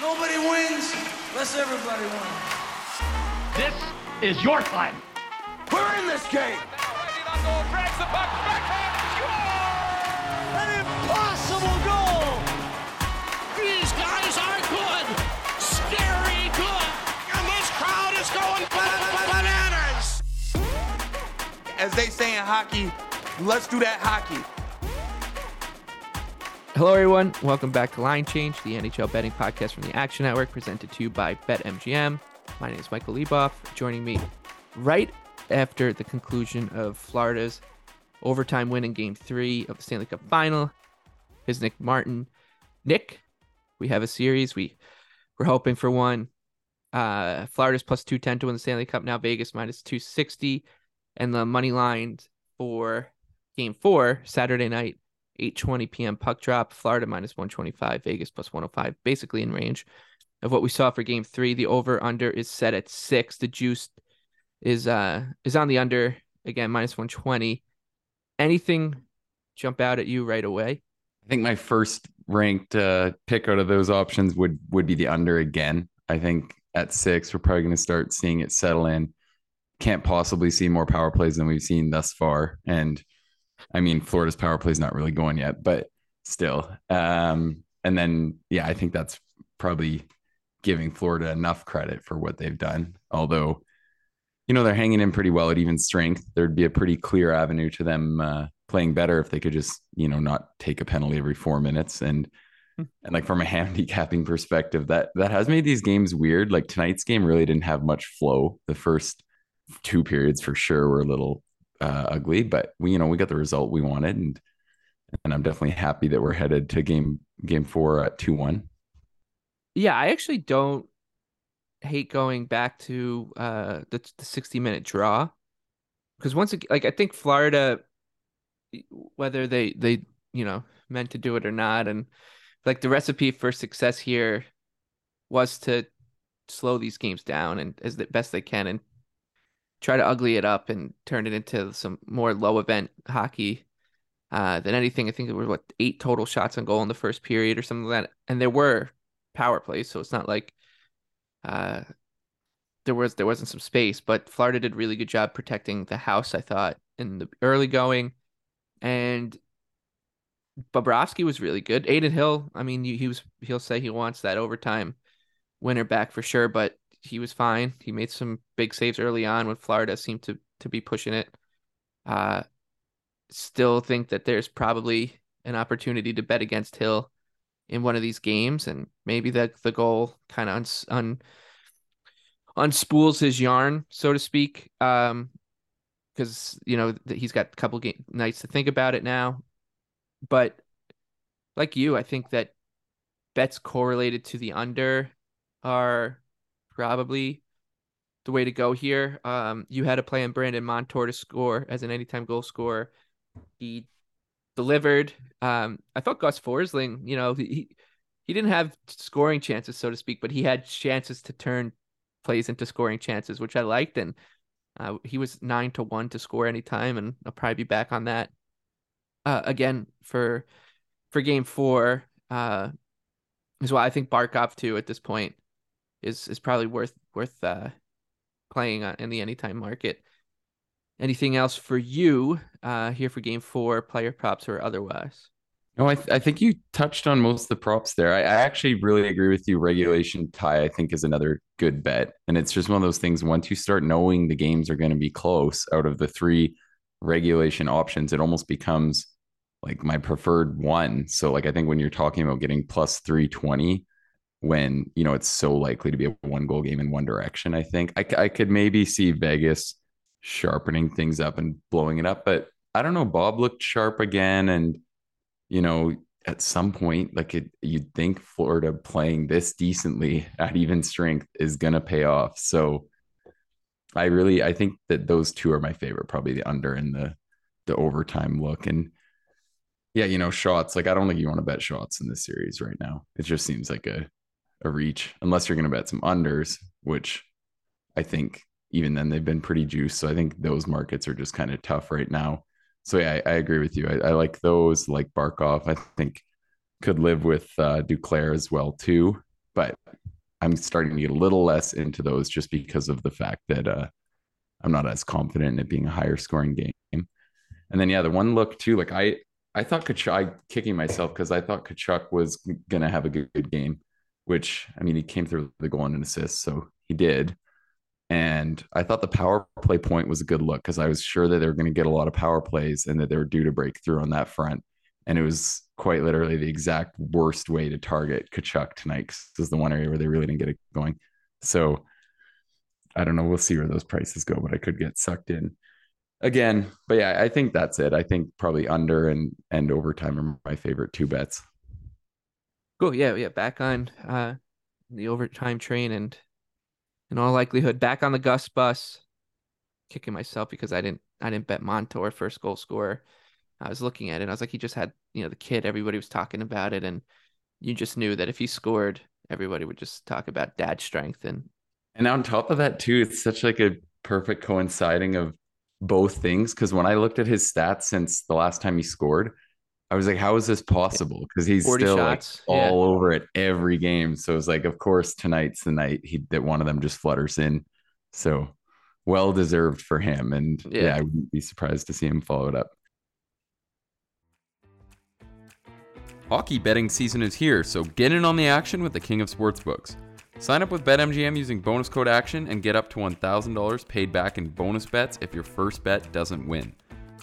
Nobody wins unless everybody wins. This is your time. We're in this game. An impossible goal! These guys are good! Scary good! And this crowd is going bananas! As they say in hockey, let's do that hockey. Hello, everyone. Welcome back to Line Change, the NHL betting podcast from the Action Network, presented to you by BetMGM. My name is Michael Leboff. Joining me right after the conclusion of Florida's overtime win in Game Three of the Stanley Cup Final is Nick Martin. Nick, we have a series. We we're hoping for one. Uh, Florida's plus two ten to win the Stanley Cup. Now Vegas minus two sixty, and the money line for Game Four Saturday night 8:20 p.m. puck drop. Florida minus 125, Vegas plus 105, basically in range of what we saw for game 3. The over under is set at 6. The juice is uh is on the under again minus 120. Anything jump out at you right away? I think my first ranked uh, pick out of those options would would be the under again. I think at 6 we're probably going to start seeing it settle in. Can't possibly see more power plays than we've seen thus far and I mean, Florida's power play is not really going yet, but still. Um, and then, yeah, I think that's probably giving Florida enough credit for what they've done. Although, you know, they're hanging in pretty well at even strength. There'd be a pretty clear avenue to them uh, playing better if they could just, you know, not take a penalty every four minutes. And and like from a handicapping perspective, that that has made these games weird. Like tonight's game really didn't have much flow. The first two periods for sure were a little uh, ugly, but we, you know, we got the result we wanted, and and I'm definitely happy that we're headed to game game four at two one. Yeah, I actually don't hate going back to uh the the 60 minute draw because once again, like I think Florida, whether they they you know meant to do it or not, and like the recipe for success here was to slow these games down and as the best they can and try to ugly it up and turn it into some more low event hockey uh, than anything. I think it was what eight total shots on goal in the first period or something like that, and there were power plays, so it's not like uh, there was there wasn't some space. But Florida did a really good job protecting the house, I thought, in the early going, and Bobrovsky was really good. Adin Hill, I mean, he was he'll say he wants that overtime winner back for sure, but he was fine. He made some big saves early on when Florida seemed to to be pushing it. Uh, still think that there's probably an opportunity to bet against Hill in one of these games, and maybe that the goal kind of uns, un, unspools his yarn, so to speak. Um, because you know he's got a couple game, nights to think about it now. But like you, I think that bets correlated to the under are probably the way to go here. Um, you had a play on Brandon Montour to score as an anytime goal scorer. He delivered. Um, I thought Gus Forsling, you know, he he didn't have scoring chances, so to speak, but he had chances to turn plays into scoring chances, which I liked. And uh, he was nine to one to score anytime, and I'll probably be back on that uh, again for for game four. Uh, is why I think Barkov too at this point is is probably worth worth uh, playing in the anytime market. Anything else for you uh, here for game four, player props or otherwise? No, I, th- I think you touched on most of the props there. I, I actually really agree with you. Regulation tie, I think, is another good bet. And it's just one of those things. Once you start knowing the games are going to be close out of the three regulation options, it almost becomes like my preferred one. So, like, I think when you're talking about getting plus 320, when you know it's so likely to be a one goal game in one direction. I think I, I could maybe see Vegas sharpening things up and blowing it up, but I don't know. Bob looked sharp again, and you know at some point, like it, you'd think Florida playing this decently at even strength is gonna pay off. So I really I think that those two are my favorite, probably the under and the the overtime look and. Yeah, you know, shots. Like, I don't think you want to bet shots in this series right now. It just seems like a a reach unless you're going to bet some unders, which I think even then they've been pretty juiced. So I think those markets are just kind of tough right now. So yeah, I, I agree with you. I, I, like those like Barkov. I think could live with uh, Duclair as well too. But I'm starting to get a little less into those just because of the fact that uh, I'm not as confident in it being a higher scoring game. And then yeah, the one look too, like I I thought Tkachuk kicking myself because I thought Tkachuk was gonna have a good, good game, which I mean he came through the goal and an assist, so he did. And I thought the power play point was a good look because I was sure that they were going to get a lot of power plays and that they were due to break through on that front. And it was quite literally the exact worst way to target Tkachuk tonight because this is the one area where they really didn't get it going. So I don't know. We'll see where those prices go, but I could get sucked in again. But yeah, I think that's it. I think probably under and and overtime are my favorite two bets. Cool. Yeah, yeah. Back on uh the overtime train and in all likelihood back on the Gus bus. Kicking myself because I didn't I didn't bet Montour first goal scorer. I was looking at it. I was like, he just had you know the kid. Everybody was talking about it, and you just knew that if he scored, everybody would just talk about dad strength and. And on top of that, too, it's such like a perfect coinciding of both things. Because when I looked at his stats since the last time he scored, I was like, how is this possible? Because he's still like all yeah. over it every game. So it's like, of course, tonight's the night he that one of them just flutters in. So well deserved for him. And yeah, yeah I wouldn't be surprised to see him follow it up. Hockey betting season is here, so get in on the action with the King of Sportsbooks. Sign up with BetMGM using bonus code ACTION and get up to $1,000 paid back in bonus bets if your first bet doesn't win.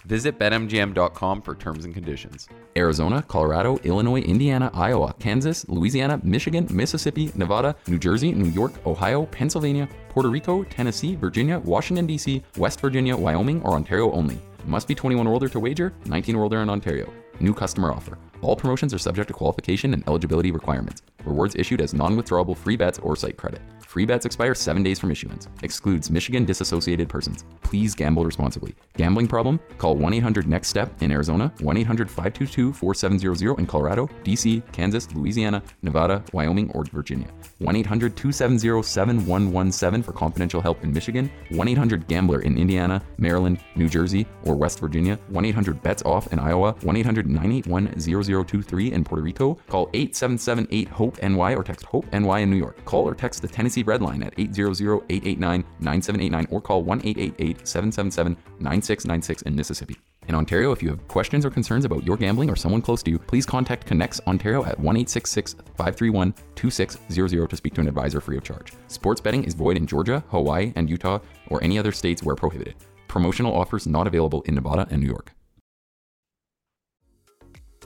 Visit betmgm.com for terms and conditions. Arizona, Colorado, Illinois, Indiana, Iowa, Kansas, Louisiana, Michigan, Mississippi, Nevada, New Jersey, New York, Ohio, Pennsylvania, Puerto Rico, Tennessee, Virginia, Washington, D.C., West Virginia, Wyoming, or Ontario only. Must be 21 or older to wager, 19 or older in Ontario. New customer offer. All promotions are subject to qualification and eligibility requirements. Rewards issued as non withdrawable free bets or site credit. Free bets expire seven days from issuance. Excludes Michigan disassociated persons. Please gamble responsibly. Gambling problem? Call 1 800 NEXT STEP in Arizona, 1 800 522 4700 in Colorado, DC, Kansas, Louisiana, Nevada, Wyoming, or Virginia. 1 800 270 7117 for confidential help in Michigan, 1 800 Gambler in Indiana, Maryland, New Jersey, or West Virginia, 1 800 BETS OFF in Iowa, 1 800 981 0023 in Puerto Rico. Call 877 8 HOPE NY or text HOPE NY in New York. Call or text the Tennessee Red Line at 800-889-9789 or call 1-888-777-9696 in Mississippi. In Ontario, if you have questions or concerns about your gambling or someone close to you, please contact ConnexOntario at 1 531 2600 to speak to an advisor free of charge. Sports betting is void in Georgia, Hawaii, and Utah or any other states where prohibited. Promotional offers not available in Nevada and New York.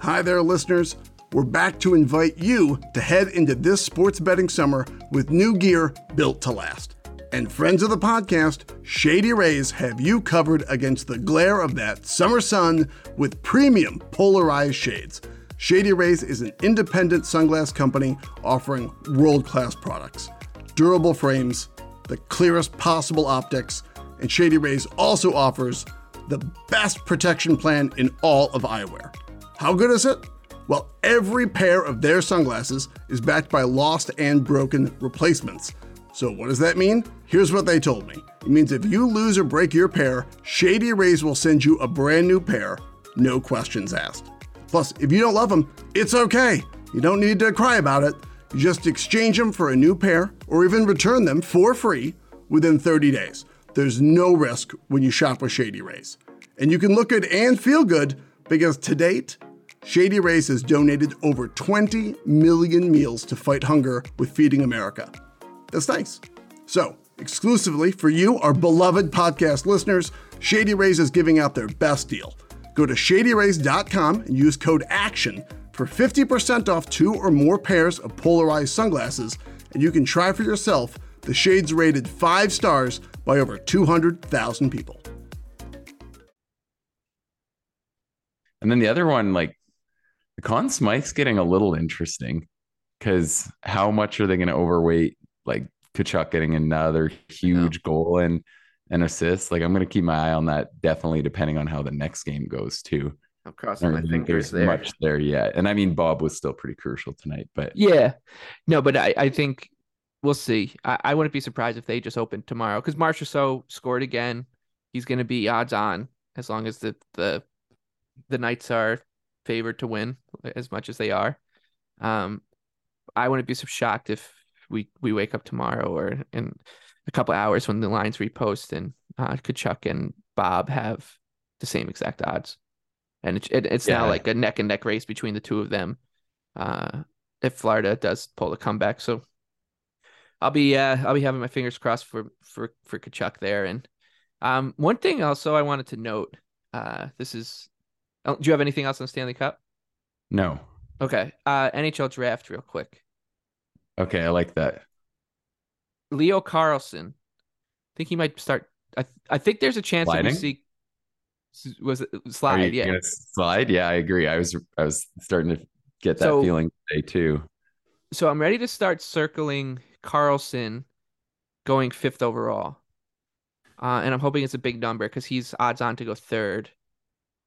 Hi there, listeners. We're back to invite you to head into this sports betting summer with new gear built to last. And friends of the podcast, Shady Rays have you covered against the glare of that summer sun with premium polarized shades. Shady Rays is an independent sunglass company offering world class products, durable frames, the clearest possible optics, and Shady Rays also offers the best protection plan in all of eyewear. How good is it? Well, every pair of their sunglasses is backed by lost and broken replacements. So, what does that mean? Here's what they told me it means if you lose or break your pair, Shady Rays will send you a brand new pair, no questions asked. Plus, if you don't love them, it's okay. You don't need to cry about it. You just exchange them for a new pair or even return them for free within 30 days. There's no risk when you shop with Shady Rays. And you can look good and feel good because to date, Shady Rays has donated over 20 million meals to fight hunger with Feeding America. That's nice. So, exclusively for you, our beloved podcast listeners, Shady Rays is giving out their best deal. Go to shadyrays.com and use code ACTION for 50% off two or more pairs of polarized sunglasses, and you can try for yourself the shades rated 5 stars by over 200,000 people. And then the other one, like the Conn Smythe's getting a little interesting because how much are they going to overweight like Tkachuk getting another huge goal and an assist? Like I'm going to keep my eye on that definitely depending on how the next game goes too. I'm crossing my fingers there. Much there yet, and I mean Bob was still pretty crucial tonight, but yeah, no, but I, I think we'll see. I, I wouldn't be surprised if they just open tomorrow because Marchessault scored again. He's going to be odds on as long as the the the Knights are favored to win as much as they are. Um, I wouldn't be so shocked if we we wake up tomorrow or in a couple hours when the lines repost and uh, Tkachuk and Bob have the same exact odds, and it, it, it's now like a neck and neck race between the two of them. Uh, if Florida does pull the comeback, so I'll be uh I'll be having my fingers crossed for for for Tkachuk there. And um one thing also I wanted to note, uh this is do you have anything else on Stanley Cup? No. Okay. Uh NHL draft real quick. Okay, I like that. Leo Carlsson. I think he might start I I think there's a chance that Sliding? we see was it slide, yeah. slide? Yeah, I agree. I was I was starting to get that So- feeling today too. So I'm ready to start circling Carlsson going fifth overall. Uh, and I'm hoping it's a big number because he's odds on to go third.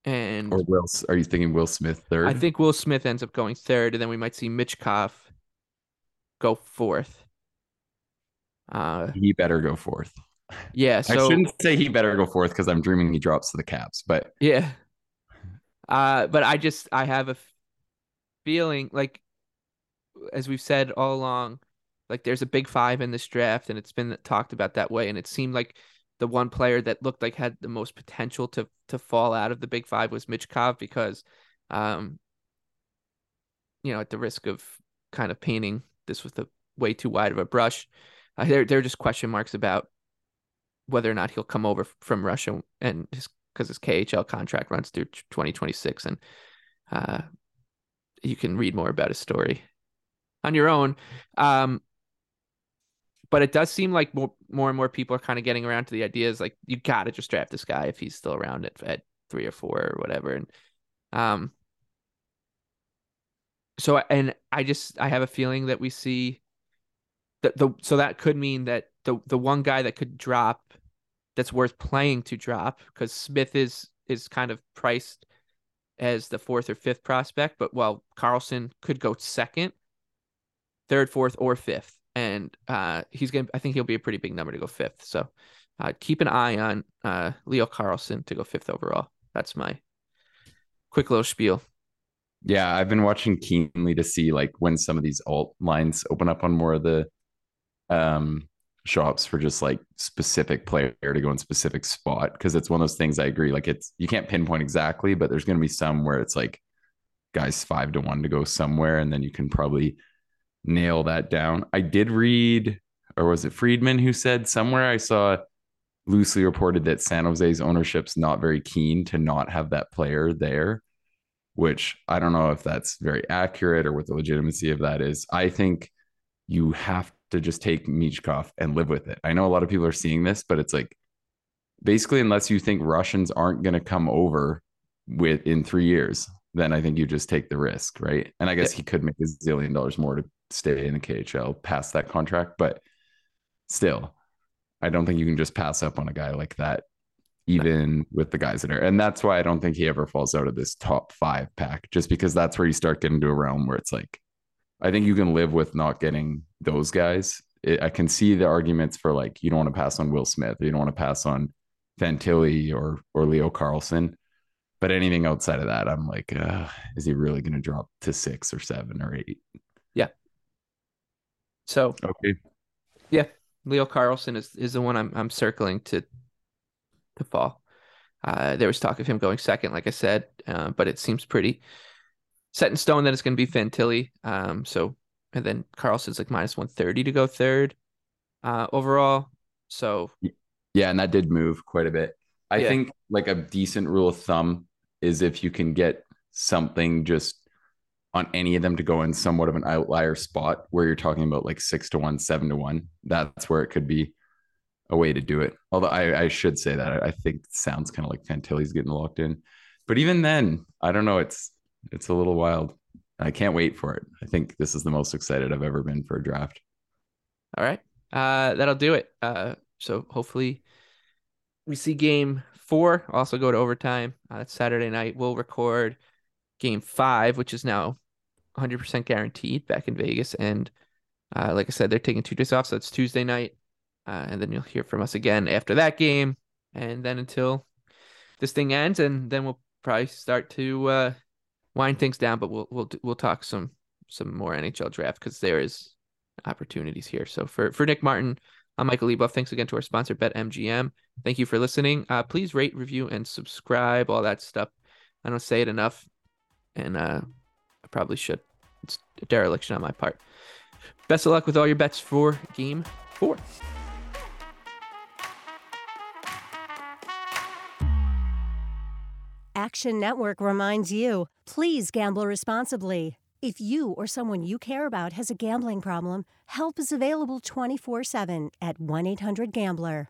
And Or Will? Are you thinking Will Smith third? I think Will Smith ends up going third, and then we might see Michkov go fourth. Uh, he better go fourth. yeah. I shouldn't say he better go fourth because I'm dreaming he drops to the Caps. But yeah. Uh, but I just I have a feeling like, as we've said all along, like there's a big five in this draft, and it's been talked about that way, and it seemed like the one player that looked like had the most potential to to fall out of the big five was Michkov because, um, you know, at the risk of kind of painting this with a way too wide of a brush, uh, there there are just question marks about whether or not he'll come over from Russia and his because his KHL contract runs through 2026 and uh you can read more about his story on your own. Um but it does seem like more more and more people are kind of getting around to the ideas like you got to just draft this guy if he's still around at at 3 or 4 or whatever and um so and I just I have a feeling that we see that the so that could mean that the the one guy that could drop that's worth playing to drop because Smith is is kind of priced as the fourth or fifth prospect, but while Carlsson could go second, third, fourth, or fifth, and uh, he's gonna I think he'll be a pretty big number to go fifth. So uh, keep an eye on uh, Leo Carlsson to go fifth overall. That's my quick little spiel. yeah, I've been watching keenly to see like when some of these alt lines open up on more of the um shops for just like specific player to go in specific spot because it's one of those things I agree like it's you can't pinpoint exactly but there's going to be some where it's like guys 5 to 1 to go somewhere and then you can probably nail that down. I did read or was it Friedman who said somewhere I saw loosely reported that San Jose's ownership's not very keen to not have that player there which I don't know if that's very accurate or what the legitimacy of that is. I think you have to just take Michkov and live with it. I know a lot of people are seeing this, but it's like basically, unless you think Russians aren't going to come over with in three years, then I think you just take the risk, right? And I guess he could make a zillion dollars more to stay in the KHL past that contract, but still, I don't think you can just pass up on a guy like that, even with the guys that are. And that's why I don't think he ever falls out of this top five pack, just because that's where you start getting to a realm where it's like, I think you can live with not getting those guys. It, I can see the arguments for like you don't want to pass on Will Smith, or you don't want to pass on Fantilli or or Leo Carlsson. But anything outside of that, I'm like, uh, is he really going to drop to six or seven or eight? So Okay. Yeah, Leo Carlsson is, is the one I'm I'm circling to to fall. Uh, there was talk of him going second, like I said, uh, but it seems pretty set in stone that it's going to be Fantilli. Um, so and then Carlsson's like minus one thirty to go third uh, overall. So Yeah, and that did move quite a bit. I Yeah. think like a decent rule of thumb is if you can get something just on any of them to go in somewhat of an outlier spot where you're talking about like six to one, seven to one, that's where it could be a way to do it. Although I, I should say that I think sounds kind of like Fantilli's getting locked in. But even then, I don't know. It's it's a little wild. I can't wait for it. I think this is the most excited I've ever been for a draft. all right, uh, that'll do it. Uh, so hopefully we see game four also go to overtime. Uh, Saturday night. We'll record game five, which is now 100% guaranteed back in Vegas. And uh, like I said, they're taking two days off. So it's Tuesday night. Uh, and then you'll hear from us again after that game. And then until this thing ends. And then we'll probably start to uh, wind things down. But we'll, we'll, we'll talk some, some more NHL draft because there is opportunities here. So for for Nick Martin, I'm Michael Leboff. Thanks again to our sponsor, BetMGM. Thank you for listening. Uh, please rate, review, and subscribe. All that stuff. I don't say it enough, and uh, I probably should. It's a dereliction on my part. Best of luck with all your bets for Game Four. Action Network reminds you please gamble responsibly. If you or someone you care about has a gambling problem, help is available 24 7 at 1 800 Gambler.